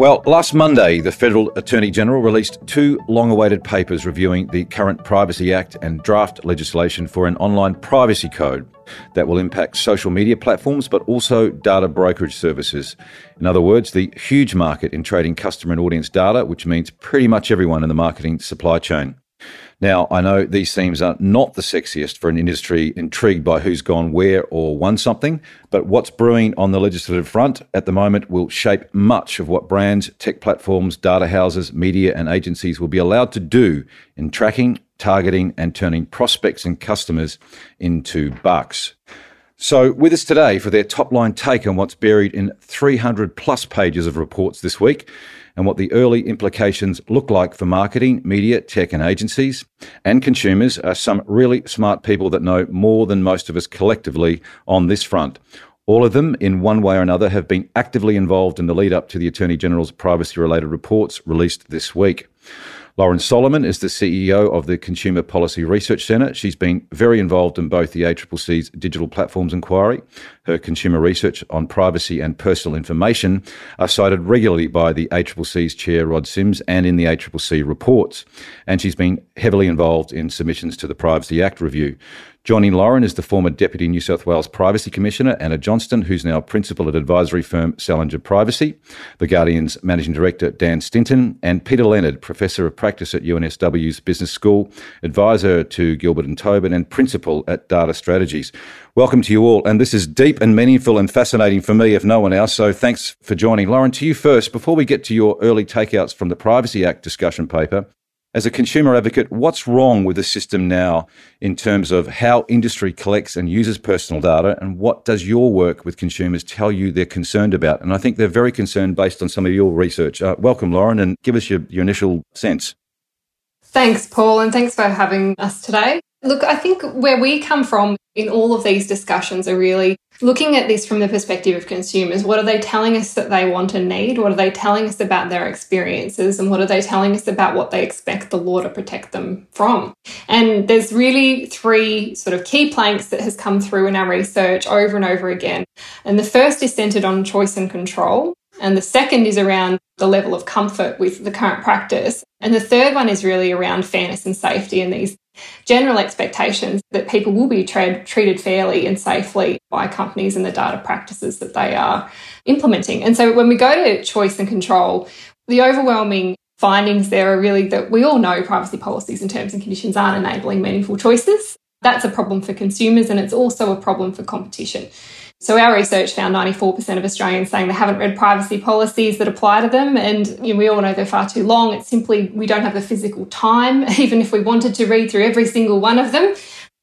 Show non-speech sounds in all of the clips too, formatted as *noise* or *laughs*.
Well, last Monday, the Federal Attorney General released two long awaited papers reviewing the current Privacy Act and draft legislation for an online privacy code that will impact social media platforms but also data brokerage services. In other words, the huge market in trading customer and audience data, which means pretty much everyone in the marketing supply chain. Now, I know these themes are not the sexiest for an industry intrigued by who's gone where or won something, but what's brewing on the legislative front at the moment will shape much of what brands, tech platforms, data houses, media, and agencies will be allowed to do in tracking, targeting, and turning prospects and customers into bucks. So, with us today for their top line take on what's buried in 300 plus pages of reports this week and what the early implications look like for marketing, media, tech, and agencies and consumers are some really smart people that know more than most of us collectively on this front. All of them, in one way or another, have been actively involved in the lead up to the Attorney General's privacy related reports released this week. Lauren Solomon is the CEO of the Consumer Policy Research Centre. She's been very involved in both the ACCC's Digital Platforms Inquiry. Her consumer research on privacy and personal information are cited regularly by the ACCC's chair, Rod Sims, and in the ACCC reports. And she's been heavily involved in submissions to the Privacy Act review. Joining Lauren is the former Deputy New South Wales Privacy Commissioner, Anna Johnston, who's now Principal at advisory firm Salinger Privacy, The Guardian's Managing Director, Dan Stinton, and Peter Leonard, Professor of Practice at UNSW's Business School, Advisor to Gilbert and Tobin, and Principal at Data Synergies. Welcome to you all. And this is deep and meaningful and fascinating for me, if no one else. So thanks for joining. Lauren, to you first. Before we get to your early takeouts from the Privacy Act discussion paper, as a consumer advocate, what's wrong with the system now in terms of how industry collects and uses personal data, and what does your work with consumers tell you they're concerned about? And I think they're very concerned based on some of your research. Uh, welcome, Lauren, and give us your, your initial sense. Thanks, Paul, and thanks for having us today. Look, I think where we come from in all of these discussions are really looking at this from the perspective of consumers. What are they telling us that they want and need? What are they telling us about their experiences? And what are they telling us about what they expect the law to protect them from? And there's really three sort of key planks that has come through in our research over and over again. And the first is centered on choice and control. And the second is around the level of comfort with the current practice. And the third one is really around fairness and safety and these general expectations that people will be tra- treated fairly and safely by companies and the data practices that they are implementing. And so when we go to choice and control, the overwhelming findings there are really that we all know privacy policies and terms and conditions aren't enabling meaningful choices. That's a problem for consumers and it's also a problem for competition. So our research found 94% of Australians saying they haven't read privacy policies that apply to them. And you know, we all know they're far too long. It's simply we don't have the physical time, *laughs* even if we wanted to read through every single one of them,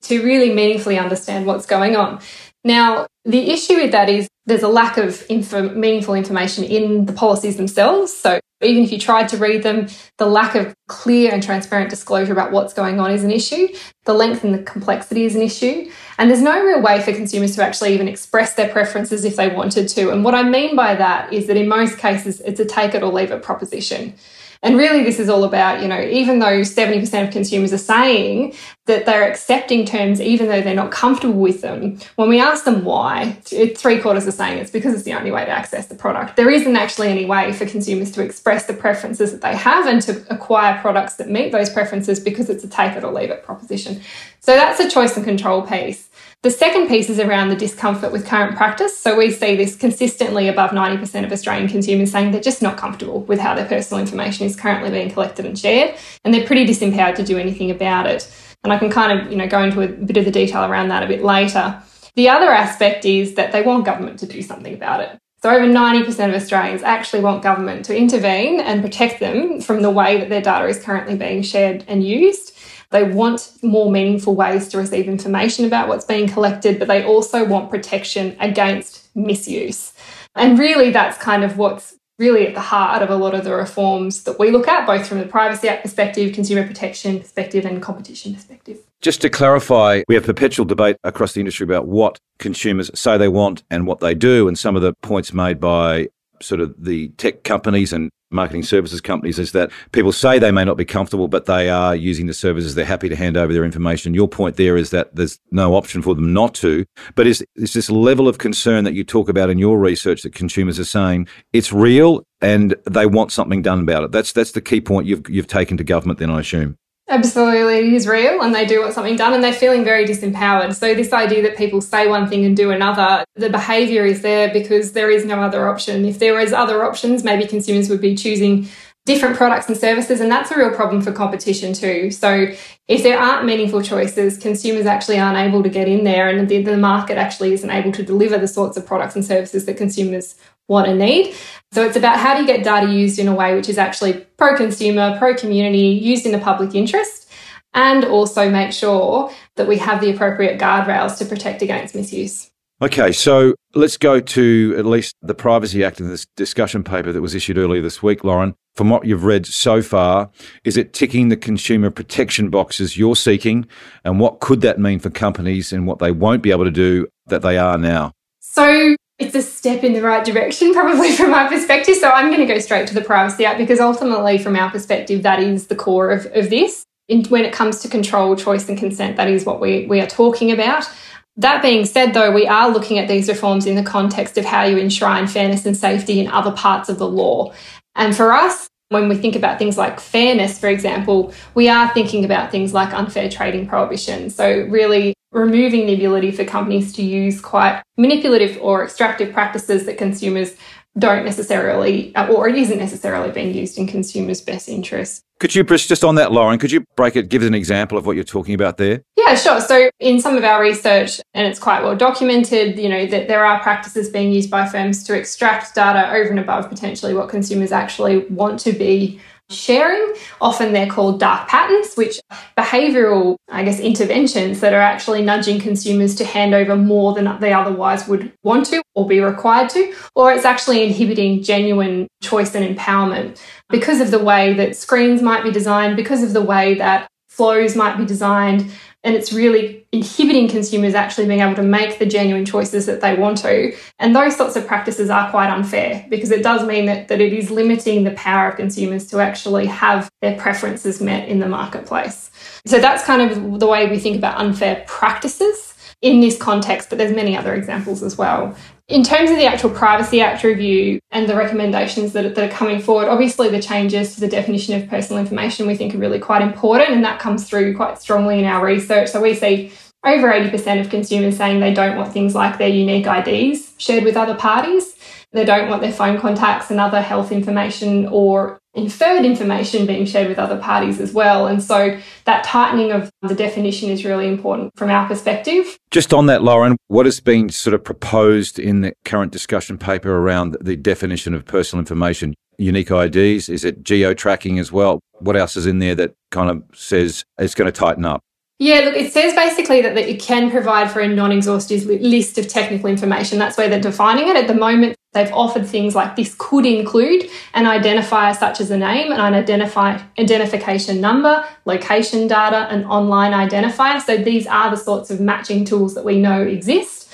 to really meaningfully understand what's going on. Now, the issue with that is there's a lack of meaningful information in the policies themselves. So even if you tried to read them, the lack of clear and transparent disclosure about what's going on is an issue. The length and the complexity is an issue. And there's no real way for consumers to actually even express their preferences if they wanted to. And what I mean by that is that in most cases, it's a take it or leave it proposition. And really, this is all about, you know, even though 70% of consumers are saying that they're accepting terms even though they're not comfortable with them, when we ask them why, three quarters are saying it's because it's the only way to access the product. There isn't actually any way for consumers to express the preferences that they have and to acquire products that meet those preferences because it's a take it or leave it proposition. So that's a choice and control piece. The second piece is around the discomfort with current practice. So we see this consistently above 90% of Australian consumers saying they're just not comfortable with how their personal information is currently being collected and shared, and they're pretty disempowered to do anything about it. And I can kind of, you know, go into a bit of the detail around that a bit later. The other aspect is that they want government to do something about it. So over 90% of Australians actually want government to intervene and protect them from the way that their data is currently being shared and used. They want more meaningful ways to receive information about what's being collected, but they also want protection against misuse. And really, that's kind of what's really at the heart of a lot of the reforms that we look at, both from the Privacy Act perspective, consumer protection perspective, and competition perspective. Just to clarify, we have perpetual debate across the industry about what consumers say they want and what they do, and some of the points made by sort of the tech companies and marketing services companies is that people say they may not be comfortable, but they are using the services. They're happy to hand over their information. Your point there is that there's no option for them not to. But is, is this level of concern that you talk about in your research that consumers are saying it's real and they want something done about it? That's that's the key point you've you've taken to government. Then I assume. Absolutely, it is real and they do want something done and they're feeling very disempowered. So, this idea that people say one thing and do another, the behaviour is there because there is no other option. If there was other options, maybe consumers would be choosing different products and services, and that's a real problem for competition too. So, if there aren't meaningful choices, consumers actually aren't able to get in there, and the, the market actually isn't able to deliver the sorts of products and services that consumers want and need. So it's about how do you get data used in a way which is actually pro consumer, pro community, used in the public interest, and also make sure that we have the appropriate guardrails to protect against misuse. Okay, so let's go to at least the Privacy Act in this discussion paper that was issued earlier this week, Lauren. From what you've read so far, is it ticking the consumer protection boxes you're seeking? And what could that mean for companies and what they won't be able to do that they are now? So, it's a step in the right direction, *laughs* probably from my perspective. So I'm going to go straight to the Privacy Act because ultimately, from our perspective, that is the core of, of this. In, when it comes to control, choice, and consent, that is what we, we are talking about. That being said, though, we are looking at these reforms in the context of how you enshrine fairness and safety in other parts of the law. And for us, when we think about things like fairness, for example, we are thinking about things like unfair trading prohibition. So, really removing the ability for companies to use quite manipulative or extractive practices that consumers don't necessarily, uh, or it isn't necessarily being used in consumers' best interests. Could you just on that, Lauren? Could you break it, give us an example of what you're talking about there? Yeah, sure. So in some of our research, and it's quite well documented, you know that there are practices being used by firms to extract data over and above potentially what consumers actually want to be sharing. Often they're called dark patterns, which behavioral, I guess, interventions that are actually nudging consumers to hand over more than they otherwise would want to or be required to, or it's actually inhibiting genuine choice and empowerment because of the way that screens might be designed, because of the way that flows might be designed, and it's really inhibiting consumers actually being able to make the genuine choices that they want to. And those sorts of practices are quite unfair because it does mean that, that it is limiting the power of consumers to actually have their preferences met in the marketplace. So that's kind of the way we think about unfair practices in this context, but there's many other examples as well. In terms of the actual Privacy Act review and the recommendations that, that are coming forward, obviously the changes to the definition of personal information we think are really quite important, and that comes through quite strongly in our research. So we see over 80% of consumers saying they don't want things like their unique IDs shared with other parties. They don't want their phone contacts and other health information or inferred information being shared with other parties as well. And so that tightening of the definition is really important from our perspective. Just on that, Lauren, what has been sort of proposed in the current discussion paper around the definition of personal information? Unique IDs? Is it geo tracking as well? What else is in there that kind of says it's going to tighten up? Yeah, look, it says basically that, that you can provide for a non exhaustive list of technical information. That's where they're defining it. At the moment, they've offered things like this could include an identifier such as a name, and an identify, identification number, location data, an online identifier. So these are the sorts of matching tools that we know exist.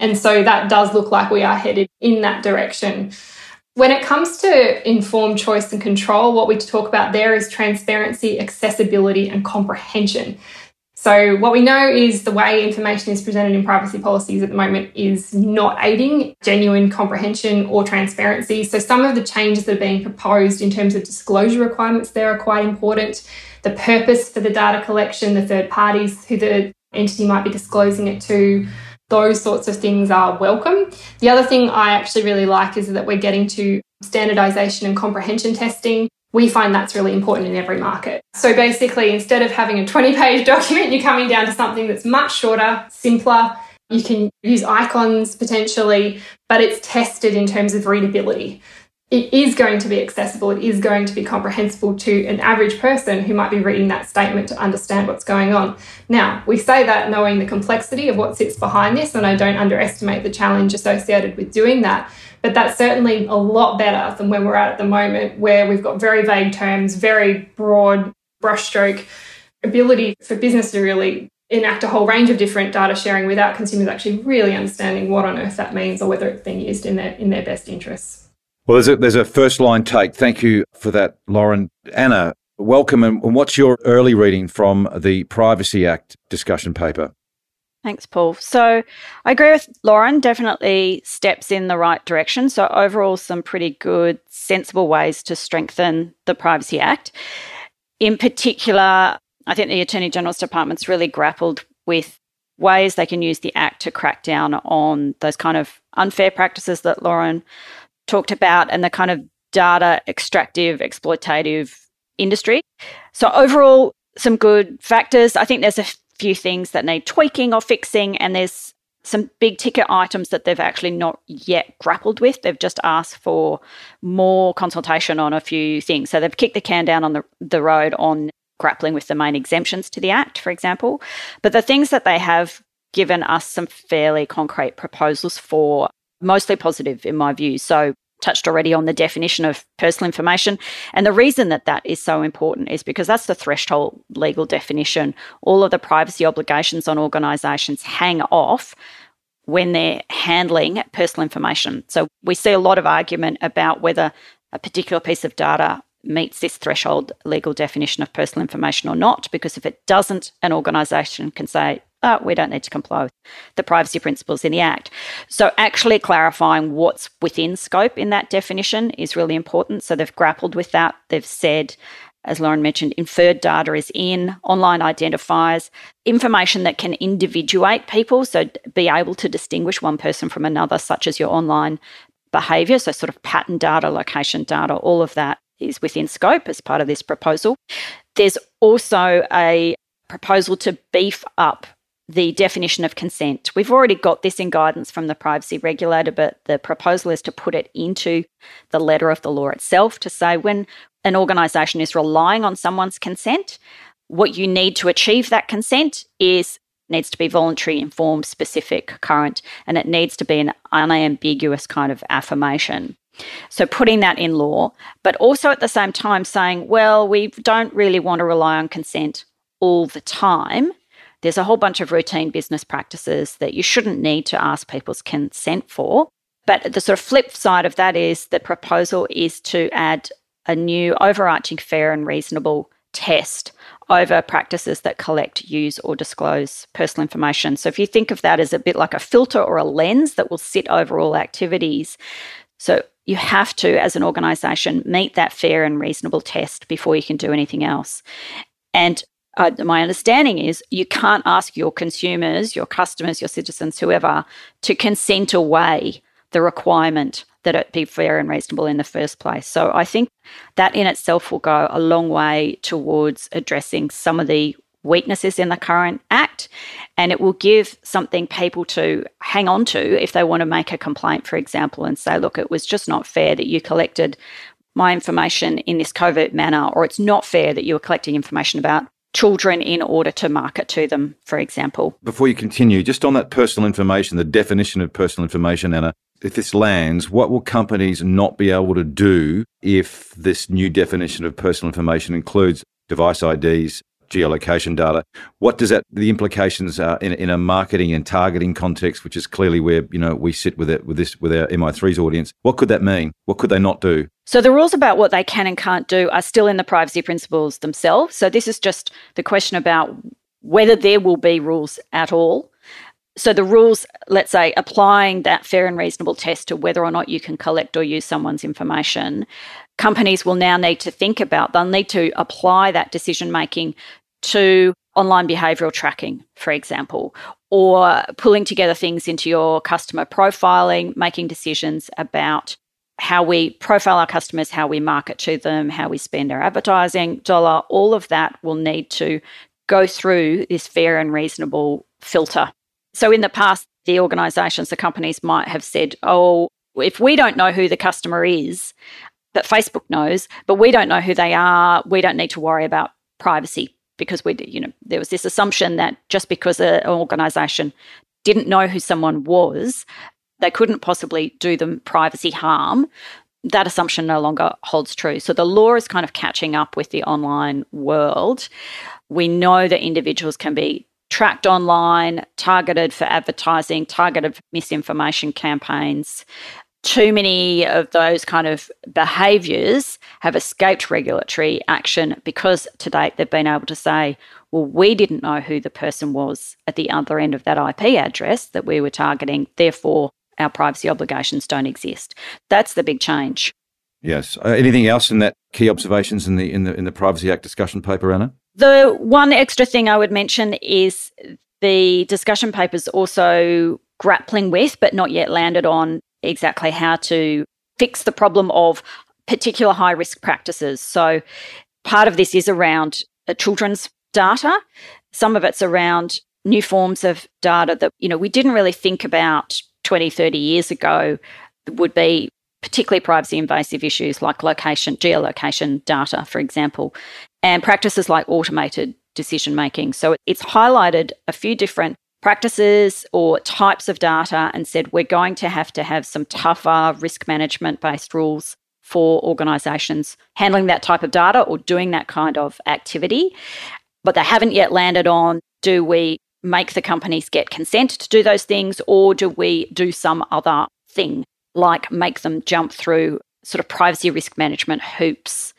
And so that does look like we are headed in that direction. When it comes to informed choice and control, what we talk about there is transparency, accessibility, and comprehension. So, what we know is the way information is presented in privacy policies at the moment is not aiding genuine comprehension or transparency. So, some of the changes that are being proposed in terms of disclosure requirements there are quite important. The purpose for the data collection, the third parties who the entity might be disclosing it to, those sorts of things are welcome. The other thing I actually really like is that we're getting to standardization and comprehension testing we find that's really important in every market. So basically, instead of having a 20 page *laughs* document, you're coming down to something that's much shorter, simpler. You can use icons potentially, but it's tested in terms of readability. It is going to be accessible, it is going to be comprehensible to an average person who might be reading that statement to understand what's going on. Now, we say that knowing the complexity of what sits behind this, and I don't underestimate the challenge associated with doing that. But that's certainly a lot better than where we're at at the moment, where we've got very vague terms, very broad brushstroke ability for business to really enact a whole range of different data sharing without consumers actually really understanding what on earth that means or whether it's being used in their in their best interests. Well, there's a, there's a first line take. Thank you for that, Lauren. Anna, welcome. And what's your early reading from the Privacy Act discussion paper? Thanks, Paul. So I agree with Lauren, definitely steps in the right direction. So, overall, some pretty good, sensible ways to strengthen the Privacy Act. In particular, I think the Attorney General's Department's really grappled with ways they can use the Act to crack down on those kind of unfair practices that Lauren talked about and the kind of data extractive, exploitative industry. So, overall, some good factors. I think there's a few things that need tweaking or fixing, and there's some big ticket items that they've actually not yet grappled with. They've just asked for more consultation on a few things. So they've kicked the can down on the, the road on grappling with the main exemptions to the Act, for example. But the things that they have given us some fairly concrete proposals for, mostly positive in my view. So touched already on the definition of personal information. And the reason that that is so important is because that's the threshold legal definition. All of the privacy obligations on organisations hang off when they're handling personal information. So we see a lot of argument about whether a particular piece of data meets this threshold legal definition of personal information or not, because if it doesn't, an organisation can say, uh, we don't need to comply with the privacy principles in the Act. So, actually clarifying what's within scope in that definition is really important. So, they've grappled with that. They've said, as Lauren mentioned, inferred data is in, online identifiers, information that can individuate people, so be able to distinguish one person from another, such as your online behavior. So, sort of pattern data, location data, all of that is within scope as part of this proposal. There's also a proposal to beef up the definition of consent. We've already got this in guidance from the privacy regulator, but the proposal is to put it into the letter of the law itself to say when an organisation is relying on someone's consent, what you need to achieve that consent is needs to be voluntary, informed, specific, current, and it needs to be an unambiguous kind of affirmation. So putting that in law, but also at the same time saying, well, we don't really want to rely on consent all the time there's a whole bunch of routine business practices that you shouldn't need to ask people's consent for. But the sort of flip side of that is the proposal is to add a new overarching fair and reasonable test over practices that collect, use, or disclose personal information. So if you think of that as a bit like a filter or a lens that will sit over all activities. So you have to, as an organization, meet that fair and reasonable test before you can do anything else. And uh, my understanding is you can't ask your consumers, your customers, your citizens, whoever, to consent away the requirement that it be fair and reasonable in the first place. So I think that in itself will go a long way towards addressing some of the weaknesses in the current act and it will give something people to hang on to if they want to make a complaint for example and say look it was just not fair that you collected my information in this covert manner or it's not fair that you were collecting information about children in order to market to them, for example. Before you continue, just on that personal information, the definition of personal information, Anna, if this lands, what will companies not be able to do if this new definition of personal information includes device IDs, geolocation data. What does that the implications are in, in a marketing and targeting context, which is clearly where you know we sit with it with this with our MI3's audience. What could that mean? What could they not do? So the rules about what they can and can't do are still in the privacy principles themselves. So this is just the question about whether there will be rules at all. So the rules, let's say, applying that fair and reasonable test to whether or not you can collect or use someone's information, companies will now need to think about, they'll need to apply that decision making to online behavioral tracking, for example, or pulling together things into your customer profiling, making decisions about how we profile our customers, how we market to them, how we spend our advertising dollar, all of that will need to go through this fair and reasonable filter. So in the past, the organizations, the companies might have said, oh, If we don't know who the customer is, but Facebook knows, but we don't know who they are, we don't need to worry about privacy because we, you know, there was this assumption that just because an organization didn't know who someone was, they couldn't possibly do them privacy harm. That assumption no longer holds true. So the law is kind of catching up with the online world. We know that individuals can be tracked online, targeted for advertising, targeted for misinformation campaigns. Too many of those kind of behaviours have escaped regulatory action because to date they've been able to say, well, we didn't know who the person was at the other end of that IP address that we were targeting. Therefore, our privacy obligations don't exist. That's the big change. Yes. Uh, anything else in that key observations in the in the in the Privacy Act discussion paper, Anna? The one extra thing I would mention is the discussion papers also grappling with, but not yet landed on exactly how to fix the problem of particular high risk practices. So, part of this is around uh, children's data, some of it's around new forms of data that you know we didn't really think about 20 30 years ago would be particularly privacy invasive issues like location geolocation data for example and practices like automated decision making. So it's highlighted a few different practices or types of data and said we're going to have to have some tougher risk management based rules for organizations handling that type of data or doing that kind of activity. But they haven't yet landed on do we make the companies get consent to do those things or do we do some other thing like make them jump through sort of privacy risk management hoops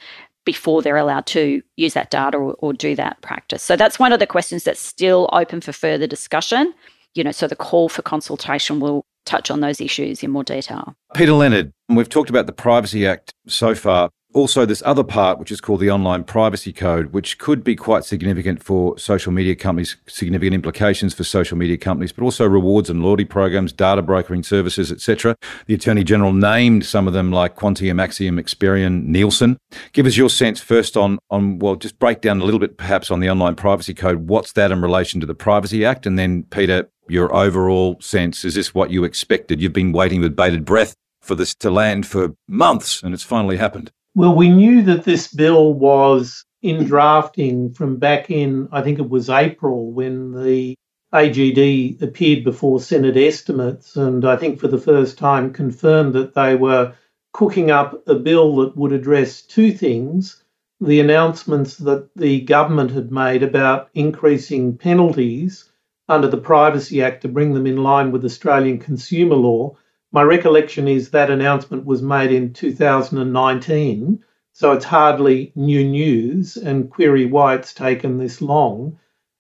before they're allowed to use that data or, or, do that practice. So that's one of the questions that's still open for further discussion. You know, so the call for consultation will touch on those issues in more detail. Peter Leonard, we've talked about the Privacy Act so far also this other part, which is called the Online Privacy Code, which could be quite significant for social media companies, significant implications for social media companies, but also rewards and loyalty programs, data brokering services, etc. The Attorney General named some of them like Quantium, Acxiom, Experian, Nielsen. Give us your sense first on, on well, just break down a little bit perhaps on the Online Privacy Code. What's that in relation to the Privacy Act? And then, Peter, your overall sense, is this what you expected? You've been waiting with bated breath for this to land for months, and it's finally happened. Well, we knew that this bill was in drafting from back in, I think it was April, when the AGD appeared before Senate estimates, and I think for the first time confirmed that they were cooking up a bill that would address two things the announcements that the government had made about increasing penalties under the Privacy Act to bring them in line with Australian consumer law, my recollection is that announcement was made in 2019, so it's hardly new news, and query why it's taken this long.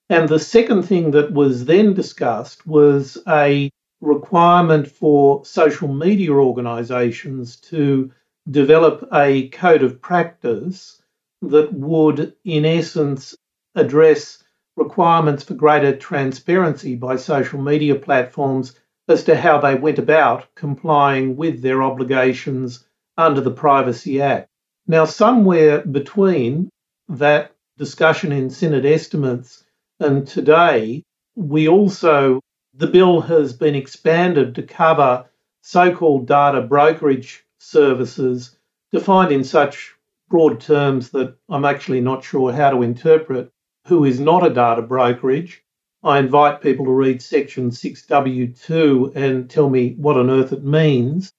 And the second thing that was then discussed was a requirement for social media organisations to develop a code of practice that would, in essence, address requirements for greater transparency by social media platforms as to how they went about complying with their obligations under the Privacy Act. Now, somewhere between that discussion in Senate estimates and today, we also, the bill has been expanded to cover so called data brokerage services defined in such broad terms that I'm actually not sure how to interpret who is not a data brokerage I invite people to read section 6W2 and tell me what on earth it means,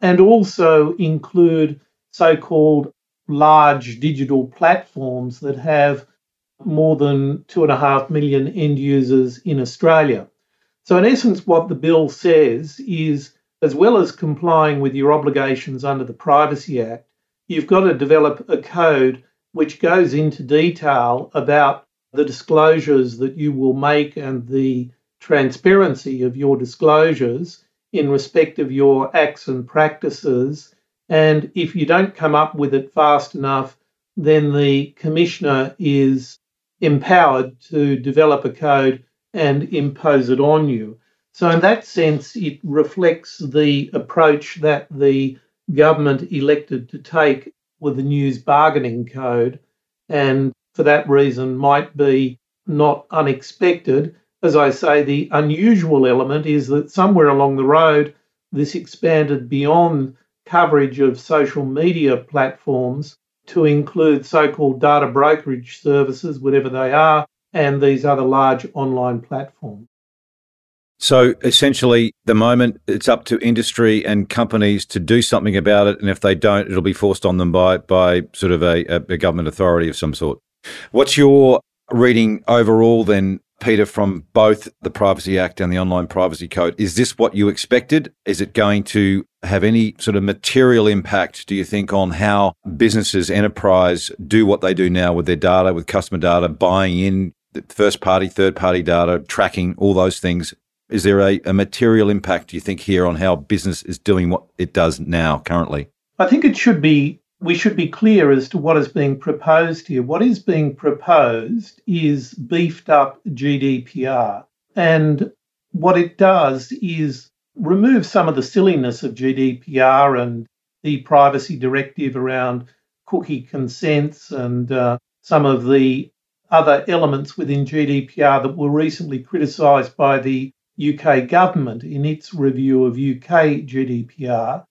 and also include so called large digital platforms that have more than two and a half million end users in Australia. So, in essence, what the bill says is as well as complying with your obligations under the Privacy Act, you've got to develop a code which goes into detail about the disclosures that you will make and the transparency of your disclosures in respect of your acts and practices. And if you don't come up with it fast enough, then the commissioner is empowered to develop a code and impose it on you. So, in that sense, it reflects the approach that the government elected to take with the news bargaining code. And for that reason might be not unexpected. As I say, the unusual element is that somewhere along the road, this expanded beyond coverage of social media platforms to include so called data brokerage services, whatever they are, and these other large online platforms. So essentially, the moment it's up to industry and companies to do something about it, and if they don't, it'll be forced on them by by sort of a, a government authority of some sort. What's your reading overall then, Peter, from both the Privacy Act and the Online Privacy Code? Is this what you expected? Is it going to have any sort of material impact, do you think, on how businesses, enterprise do what they do now with their data, with customer data, buying in first party, third party data, tracking, all those things? Is there a, a material impact, do you think, here on how business is doing what it does now currently? I think it should be we should be clear as to what is being proposed here. What is being proposed is beefed up GDPR. And what it does is remove some of the silliness of GDPR and the privacy directive around cookie consents and uh, some of the other elements within GDPR that were recently criticised by the UK government in its review of UK GDPR.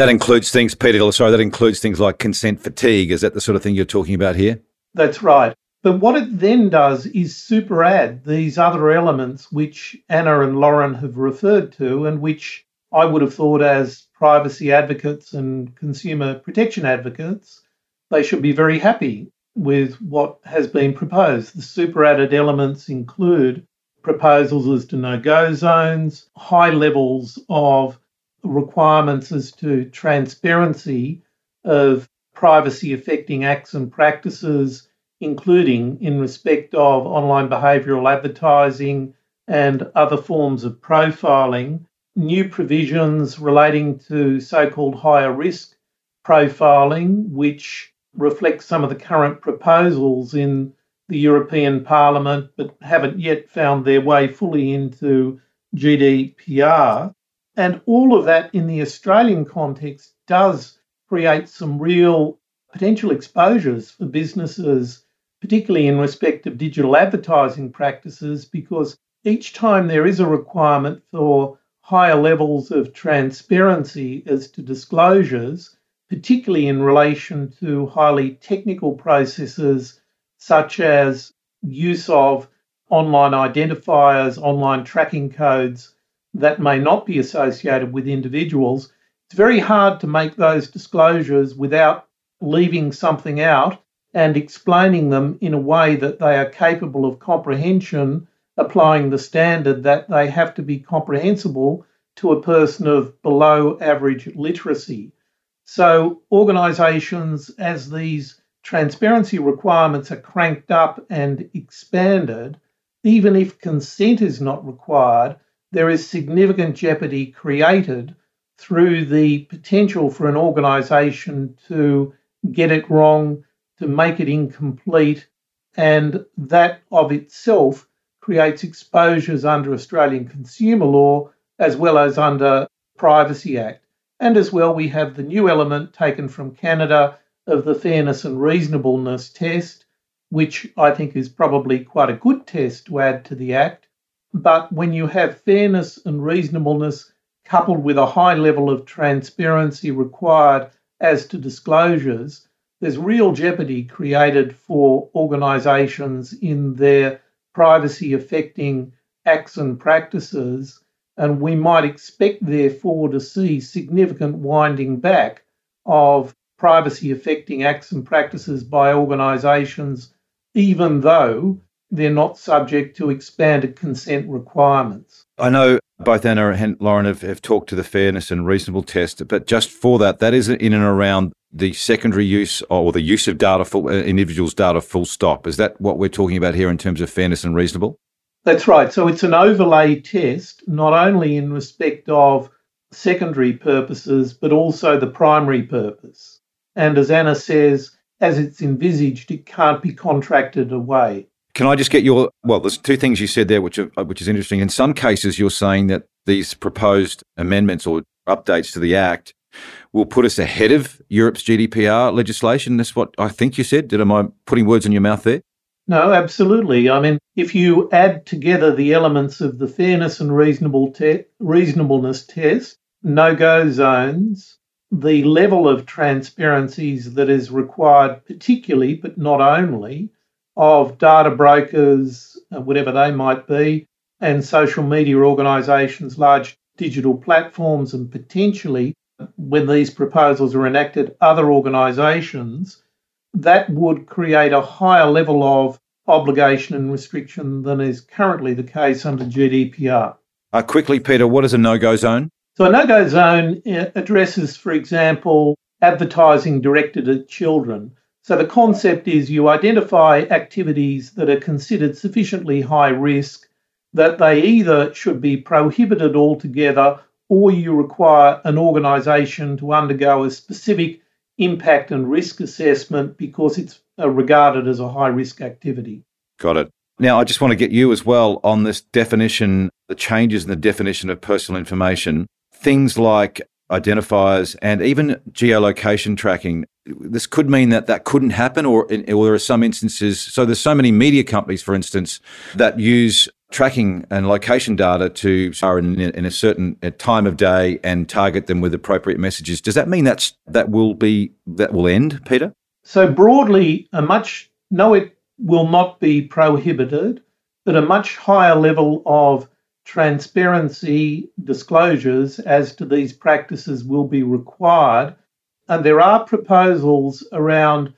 That includes things, Peter, sorry, that includes things like consent fatigue. Is that the sort of thing you're talking about here? That's right. But what it then does is super add these other elements which Anna and Lauren have referred to and which I would have thought as privacy advocates and consumer protection advocates, they should be very happy with what has been proposed. The super added elements include proposals as to no go zones, high levels of requirements as to transparency of privacy affecting acts and practices, including in respect of online behavioural advertising and other forms of profiling, new provisions relating to so called higher risk profiling, which reflect some of the current proposals in the European Parliament but haven't yet found their way fully into GDPR. And all of that in the Australian context does create some real potential exposures for businesses, particularly in respect of digital advertising practices, because each time there is a requirement for higher levels of transparency as to disclosures, particularly in relation to highly technical processes such as use of online identifiers, online tracking codes that may not be associated with individuals, it's very hard to make those disclosures without leaving something out and explaining them in a way that they are capable of comprehension, applying the standard that they have to be comprehensible to a person of below average literacy. So, organisations as these transparency requirements are cranked up and expanded, even if consent is not required, there is significant jeopardy created through the potential for an organisation to get it wrong, to make it incomplete, and that of itself creates exposures under Australian consumer law as well as under Privacy Act. And as well, we have the new element taken from Canada of the fairness and reasonableness test, which I think is probably quite a good test to add to the Act. But when you have fairness and reasonableness coupled with a high level of transparency required as to disclosures, there's real jeopardy created for organisations in their privacy affecting acts and practices. And we might expect, therefore, to see significant winding back of privacy affecting acts and practices by organisations, even though they're not subject to expanded consent requirements. I know both Anna and Lauren have, have talked to the fairness and reasonable test, but just for that, that is in and around the secondary use or the use of data for uh, individuals' data full stop. Is that what we're talking about here in terms of fairness and reasonable? That's right. So it's an overlay test, not only in respect of secondary purposes, but also the primary purpose. And as Anna says, as it's envisaged, it can't be contracted away. Can I just get your well? There's two things you said there, which are, which is interesting. In some cases, you're saying that these proposed amendments or updates to the Act will put us ahead of Europe's GDPR legislation. That's what I think you said. Did am I putting words in your mouth there? No, absolutely. I mean, if you add together the elements of the fairness and reasonable te- reasonableness test no go zones, the level of transparencies that is required, particularly but not only, of data brokers, uh, whatever they might be, and social media organisations, large digital platforms, and potentially, when these proposals are enacted, other organisations, that would create a higher level of obligation and restriction than is currently the case under GDPR. Uh, quickly, Peter, what is a no go zone? So, a no go zone uh, addresses, for example, advertising directed at children. So, the concept is you identify activities that are considered sufficiently high risk that they either should be prohibited altogether or you require an organisation to undergo a specific impact and risk assessment because it's uh, regarded as a high risk activity. Got it. Now, I just want to get you as well on this definition, the changes in the definition of personal information. Things like identifiers and even geolocation tracking. This could mean that that couldn't happen, or, or there are some instances. So, there's so many media companies, for instance, that use tracking and location data to are in, in a certain time of day and target them with appropriate messages. Does that mean that's that will be that will end, Peter? So broadly, a much no, it will not be prohibited, but a much higher level of transparency disclosures as to these practices will be required. And there are proposals around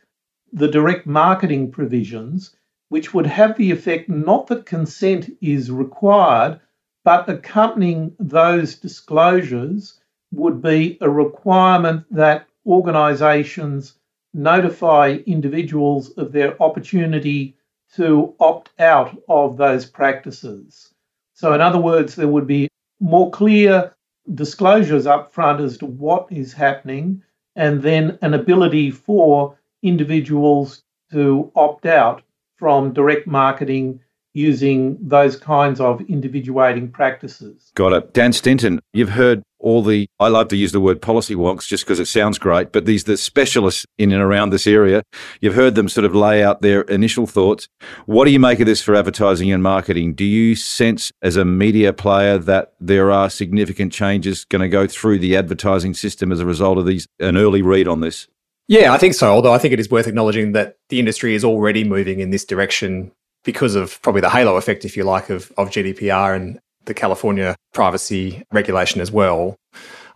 the direct marketing provisions which would have the effect not that consent is required, but accompanying those disclosures would be a requirement that organisations notify individuals of their opportunity to opt out of those practices. So, in other words, there would be more clear disclosures up front as to what is happening, and then an ability for individuals to opt out from direct marketing using those kinds of individuating practices. Got it. Dan Stinton, you've heard all the, I love to use the word policy wonks just because it sounds great, but these, the specialists in and around this area, you've heard them sort of lay out their initial thoughts. What do you make of this for advertising and marketing? Do you sense as a media player that there are significant changes going to go through the advertising system as a result of these, an early read on this? Yeah, I think so. Although I think it is worth acknowledging that the industry is already moving in this direction because of probably the halo effect, if you like, of, of GDPR and the California privacy regulation as well.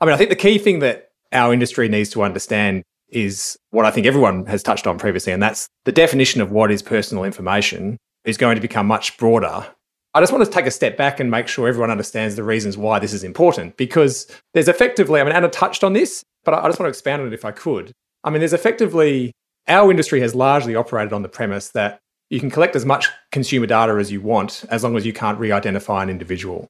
I mean, I think the key thing that our industry needs to understand is what I think everyone has touched on previously, and that's the definition of what is personal information is going to become much broader. I just want to take a step back and make sure everyone understands the reasons why this is important because there's effectively, I mean, Anna touched on this, but I just want to expand on it if I could. I mean, there's effectively, our industry has largely operated on the premise that you can collect as much consumer data as you want as long as you can't re identify an individual.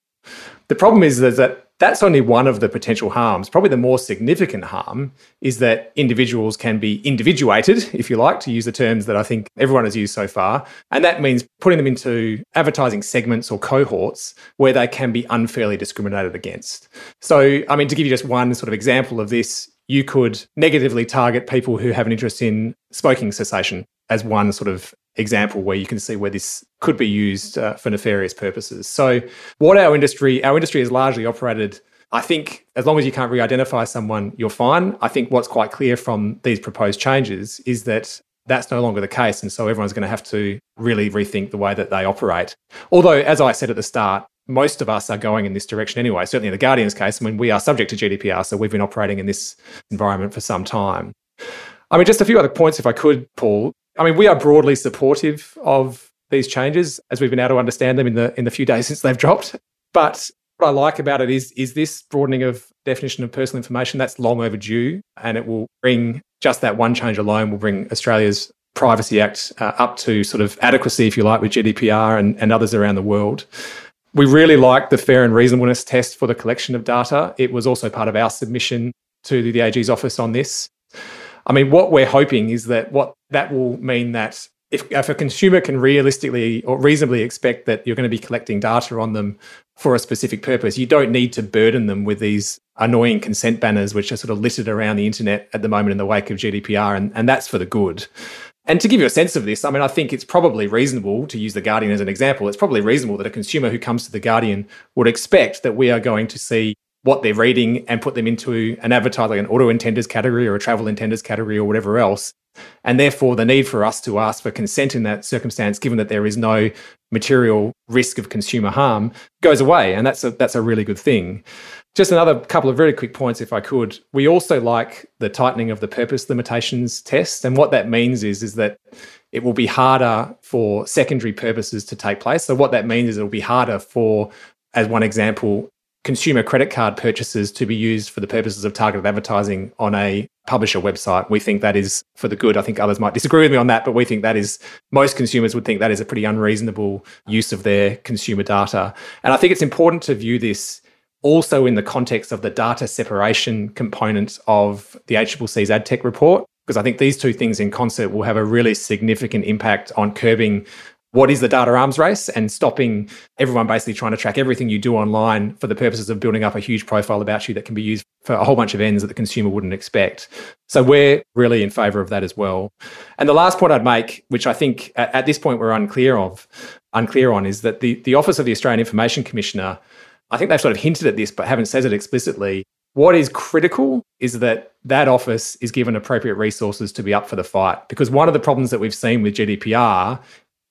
The problem is, is that that's only one of the potential harms. Probably the more significant harm is that individuals can be individuated, if you like, to use the terms that I think everyone has used so far. And that means putting them into advertising segments or cohorts where they can be unfairly discriminated against. So, I mean, to give you just one sort of example of this, you could negatively target people who have an interest in smoking cessation as one sort of example where you can see where this could be used uh, for nefarious purposes. So, what our industry, our industry is largely operated. I think as long as you can't re-identify someone, you're fine. I think what's quite clear from these proposed changes is that that's no longer the case, and so everyone's going to have to really rethink the way that they operate. Although, as I said at the start, most of us are going in this direction anyway. Certainly in the Guardian's case, I mean, we are subject to GDPR, so we've been operating in this environment for some time. I mean, just a few other points, if I could, Paul. I mean, we are broadly supportive of these changes as we've been able to understand them in the in the few days since they've dropped. But what I like about it is is this broadening of definition of personal information that's long overdue, and it will bring just that one change alone will bring Australia's Privacy Act uh, up to sort of adequacy, if you like, with GDPR and, and others around the world. We really like the fair and reasonableness test for the collection of data. It was also part of our submission to the AG's office on this. I mean, what we're hoping is that what that will mean that if, if a consumer can realistically or reasonably expect that you're going to be collecting data on them for a specific purpose, you don't need to burden them with these annoying consent banners which are sort of littered around the internet at the moment in the wake of GDPR, and, and that's for the good. And to give you a sense of this, I mean, I think it's probably reasonable to use The Guardian as an example. It's probably reasonable that a consumer who comes to The Guardian would expect that we are going to see what they're reading and put them into an advertiser, like an auto intenders category or a travel intenders category or whatever else. And therefore, the need for us to ask for consent in that circumstance, given that there is no material risk of consumer harm, goes away. And that's a, that's a really good thing. Just another couple of really quick points, if I could. We also like the tightening of the purpose limitations test. And what that means is, is that it will be harder for secondary purposes to take place. So, what that means is it will be harder for, as one example, consumer credit card purchases to be used for the purposes of targeted advertising on a publisher website. We think that is for the good. I think others might disagree with me on that, but we think that is, most consumers would think that is a pretty unreasonable use of their consumer data. And I think it's important to view this also in the context of the data separation component of the ACCC's ad tech report because I think these two things in concert will have a really significant impact on curbing what is the data arms race and stopping everyone basically trying to track everything you do online for the purposes of building up a huge profile about you that can be used for a whole bunch of ends that the consumer wouldn't expect. So we're really in favor of that as well. And the last point I'd make, which I think at, at this point we're unclear of, unclear on, is that the, the Office of the Australian Information Commissioner, I think they've sort of hinted at this but haven't said it explicitly, what is critical is that that office is given appropriate resources to be up for the fight. Because one of the problems that we've seen with GDPR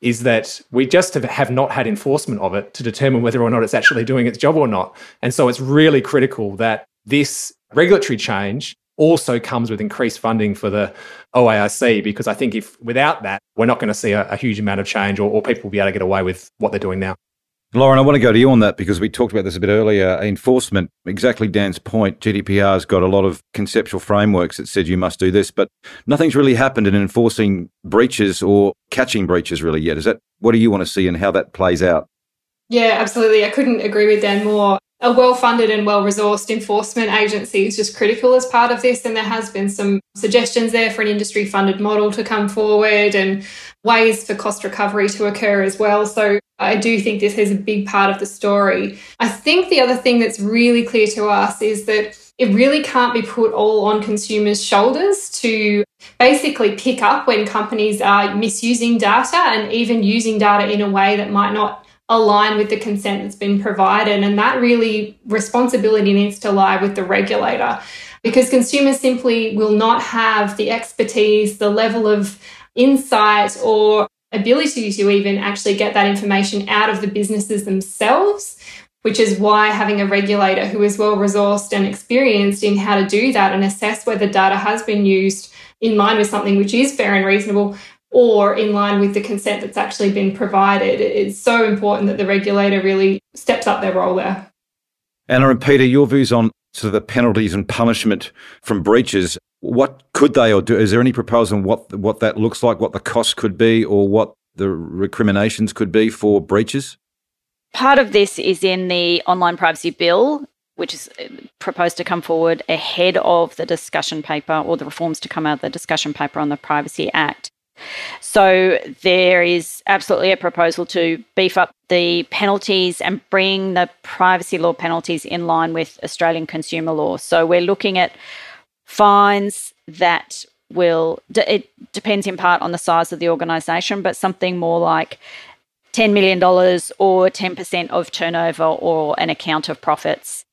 is that we just have, have not had enforcement of it to determine whether or not it's actually doing its job or not. And so it's really critical that this regulatory change also comes with increased funding for the OAIC because I think if without that, we're not going to see a, a huge amount of change or, or people will be able to get away with what they're doing now. Lauren, I want to go to you on that because we talked about this a bit earlier. Enforcement, exactly Dan's point, GDPR's got a lot of conceptual frameworks that said you must do this, but nothing's really happened in enforcing breaches or catching breaches really yet. Is that what do you want to see and how that plays out? Yeah, absolutely. I couldn't agree with Dan more a well funded and well resourced enforcement agency is just critical as part of this. And there has been some suggestions there for an industry funded model to come forward and ways for cost recovery to occur as well. So I do think this is a big part of the story. I think the other thing that's really clear to us is that it really can't be put all on consumers' shoulders to basically pick up when companies are misusing data and even using data in a way that might not align with the consent that's been provided. And that really responsibility needs to lie with the regulator because consumers simply will not have the expertise, the level of insight, or ability to even actually get that information out of the businesses themselves. Which is why having a regulator who is well resourced and experienced in how to do that and assess whether data has been used in line with something which is fair and reasonable or in line with the consent that's actually been provided. It's so important that the regulator really steps up their role there. Anna and Peter, your views on sort of the penalties and punishment from breaches. What could they or do? Is there any proposal on what what that looks like, what the cost could be, or what the recriminations could be for breaches? Part of this is in the online privacy bill, which is uh, proposed to come forward ahead of the discussion paper or the reforms to come out of the discussion paper on the Privacy Act. So there is absolutely a proposal to beef up the penalties and bring the privacy law penalties in line with Australian consumer law. So we're looking at fines that will, it depends in part on the size of the organisation, but something more like $10 million or 10% of turnover or an account of profits.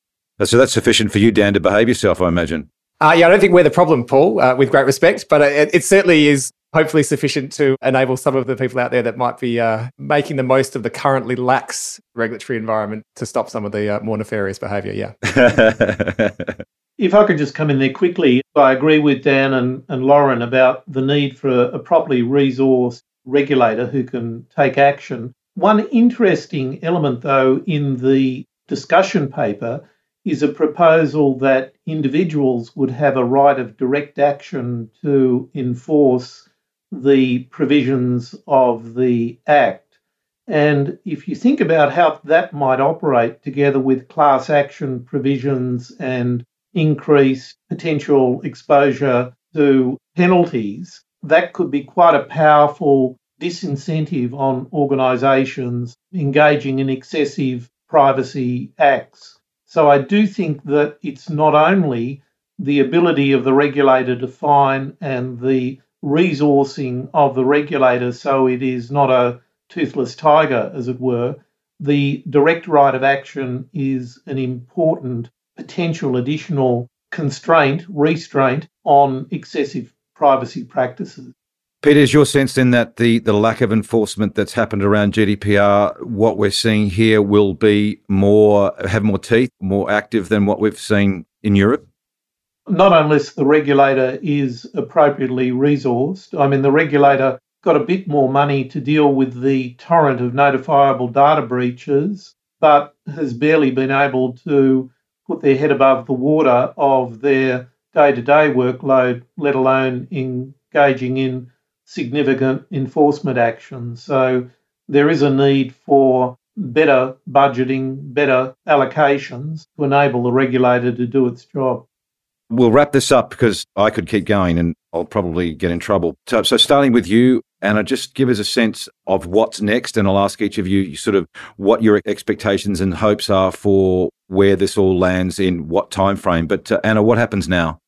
So that's sufficient for you, Dan, to behave yourself, I imagine. Uh, yeah, I don't think we're the problem, Paul, uh, with great respect, but it, it certainly is hopefully sufficient to enable some of the people out there that might be uh, making the most of the currently lax regulatory environment to stop some of the uh, more nefarious behaviour. Yeah. *laughs* if I could just come in there quickly, I agree with Dan and, and Lauren about the need for a, a properly resourced regulator who can take action. One interesting element, though, in the discussion paper is a proposal that individuals would have a right of direct action to enforce the provisions of the Act. And if you think about how that might operate together with class action provisions and increased potential exposure to penalties, that could be quite a powerful disincentive on organisations engaging in excessive privacy acts. So I do think that it's not only the ability of the regulator to fine and the resourcing of the regulator so it is not a toothless tiger, as it were, the direct right of action is an important potential additional constraint, restraint on excessive privacy practices. Peter, is your sense then that the, the lack of enforcement that's happened around GDPR, what we're seeing here will be more, have more teeth, more active than what we've seen in Europe? Not unless the regulator is appropriately resourced. I mean, the regulator got a bit more money to deal with the torrent of notifiable data breaches, but has barely been able to put their head above the water of their day to day workload, let alone engaging in significant enforcement action. So there is a need for better budgeting, better allocations to enable the regulator to do its job. We'll wrap this up because I could keep going and I'll probably get in trouble. So, so starting with you, Anna, just give us a sense of what's next, and I'll ask each of you sort of what your expectations and hopes are for where this all lands in what time frame. But uh, Anna, what happens now?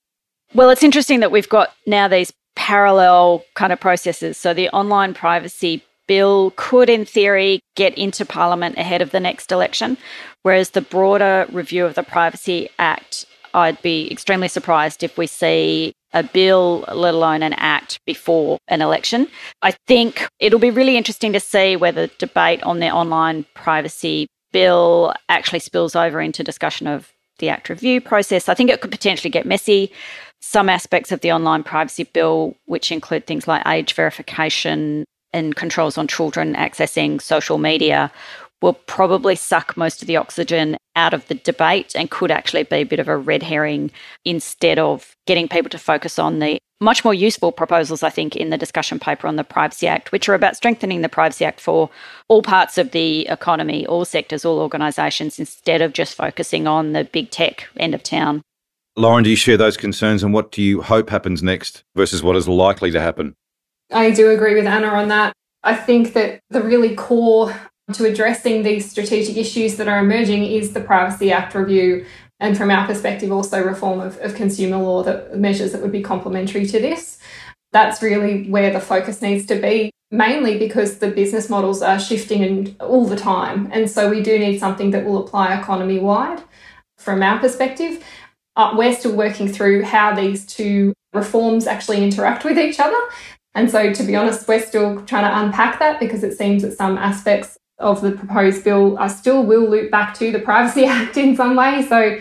Well, it's interesting that we've got now these parallel kind of processes. So the online privacy bill could, in theory, get into Parliament ahead of the next election, whereas the broader review of the Privacy Act, I'd be extremely surprised if we see a bill, let alone an act, before an election. I think it'll be really interesting to see whether debate on the online privacy bill actually spills over into discussion of the act review process. I think it could potentially get messy some aspects of the online privacy bill, which include things like age verification and controls on children accessing social media, will probably suck most of the oxygen out of the debate and could actually be a bit of a red herring instead of getting people to focus on the much more useful proposals, I think, in the discussion paper on the Privacy Act, which are about strengthening the Privacy Act for all parts of the economy, all sectors, all organisations, instead of just focusing on the big tech end of town. Lauren, do you share those concerns and what do you hope happens next versus what is likely to happen? I do agree with Anna on that. I think that the really core to addressing these strategic issues that are emerging is the Privacy Act review, and from our perspective, also reform of, of consumer law that measures that would be complementary to this. That's really where the focus needs to be, mainly because the business models are shifting all the time. And so we do need something that will apply economy wide from our perspective uh, we're still working through how these two reforms actually interact with each other. And so, to be honest, we're still trying to unpack that because it seems that some aspects of the proposed bill I still will loop back to the Privacy *laughs* Act in some way. So,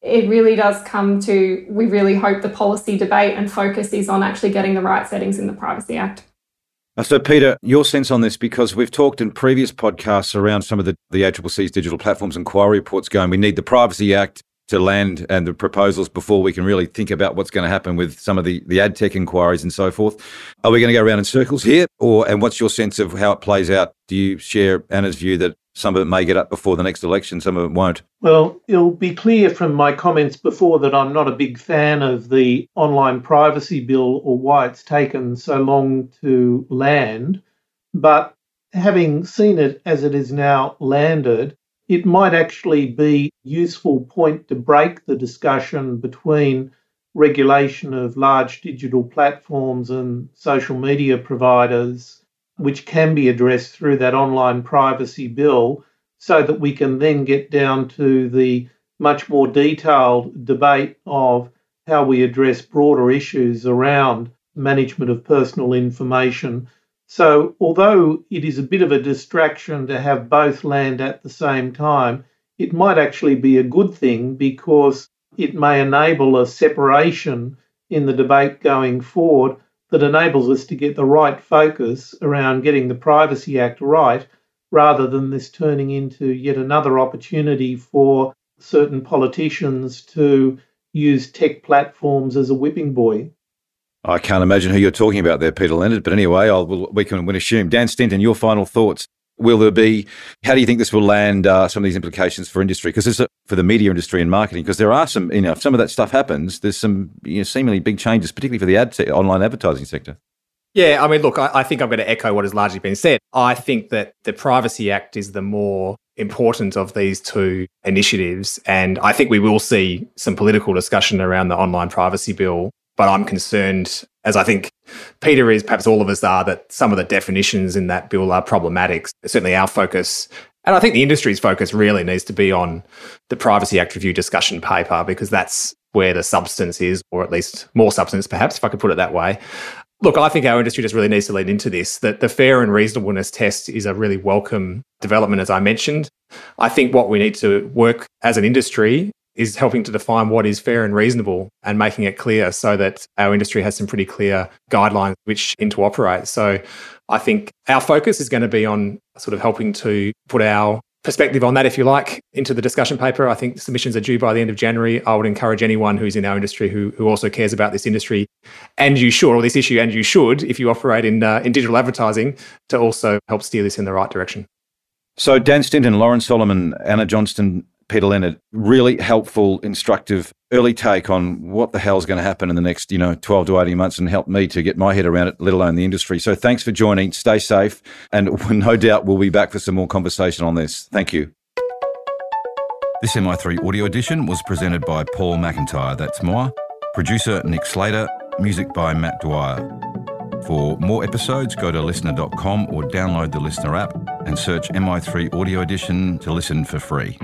it really does come to we really hope the policy debate and focus is on actually getting the right settings in the Privacy Act. Uh, so, Peter, your sense on this, because we've talked in previous podcasts around some of the, the ACCC's digital platforms inquiry reports going, we need the Privacy Act to land and the proposals before we can really think about what's going to happen with some of the, the ad tech inquiries and so forth. Are we going to go around in circles here? Or and what's your sense of how it plays out? Do you share Anna's view that some of it may get up before the next election, some of it won't? Well, it'll be clear from my comments before that I'm not a big fan of the online privacy bill or why it's taken so long to land. But having seen it as it is now landed, it might actually be a useful point to break the discussion between regulation of large digital platforms and social media providers, which can be addressed through that online privacy bill, so that we can then get down to the much more detailed debate of how we address broader issues around management of personal information so, although it is a bit of a distraction to have both land at the same time, it might actually be a good thing because it may enable a separation in the debate going forward that enables us to get the right focus around getting the Privacy Act right rather than this turning into yet another opportunity for certain politicians to use tech platforms as a whipping boy. I can't imagine who you're talking about there, Peter Leonard. But anyway, I'll, we can we assume. Dan Stinton, your final thoughts. Will there be, how do you think this will land uh, some of these implications for industry? Because this for the media industry and marketing, because there are some, you know, if some of that stuff happens, there's some you know, seemingly big changes, particularly for the ad online advertising sector. Yeah, I mean, look, I, I think I'm going to echo what has largely been said. I think that the Privacy Act is the more important of these two initiatives. And I think we will see some political discussion around the online privacy bill but I'm concerned, as I think Peter is, perhaps all of us are, that some of the definitions in that bill are problematic. Certainly, our focus And I think the industry's focus really needs to be on the Privacy Act review discussion paper because that's where the substance is, or at least more substance, perhaps, if I could put it that way. Look, I think our industry just really needs to lean into this, that the fair and reasonableness test is a really welcome development, as I mentioned. I think what we need to work as an industry is helping to define what is fair and reasonable and making it clear so that our industry has some pretty clear guidelines which to operate. So I think our focus is going to be on sort of helping to put our perspective on that, if you like, into the discussion paper. I think submissions are due by the end of January. I would encourage anyone who's in our industry who, who also cares about this industry, and you should, or this issue, and you should, if you operate in, uh, in digital advertising, to also help steer this in the right direction. So, Dan Stinton, Lauren Solomon, Anna Johnston, Peter Leonard, really helpful, instructive, early take on what the hell's going to happen in the next, you know, 12 to 18 months and help me to get my head around it, let alone the industry. So thanks for joining. Stay safe. And *laughs* no doubt we'll be back for some more conversation on this. Thank you. This MI3 audio edition was presented by Paul McIntyre. That's more. Producer Nick Slater. Music by Matt Dwyer. For more episodes, go to LiSTNR.com or download the LiSTNR app and search MI3 Audio Edition to listen for free.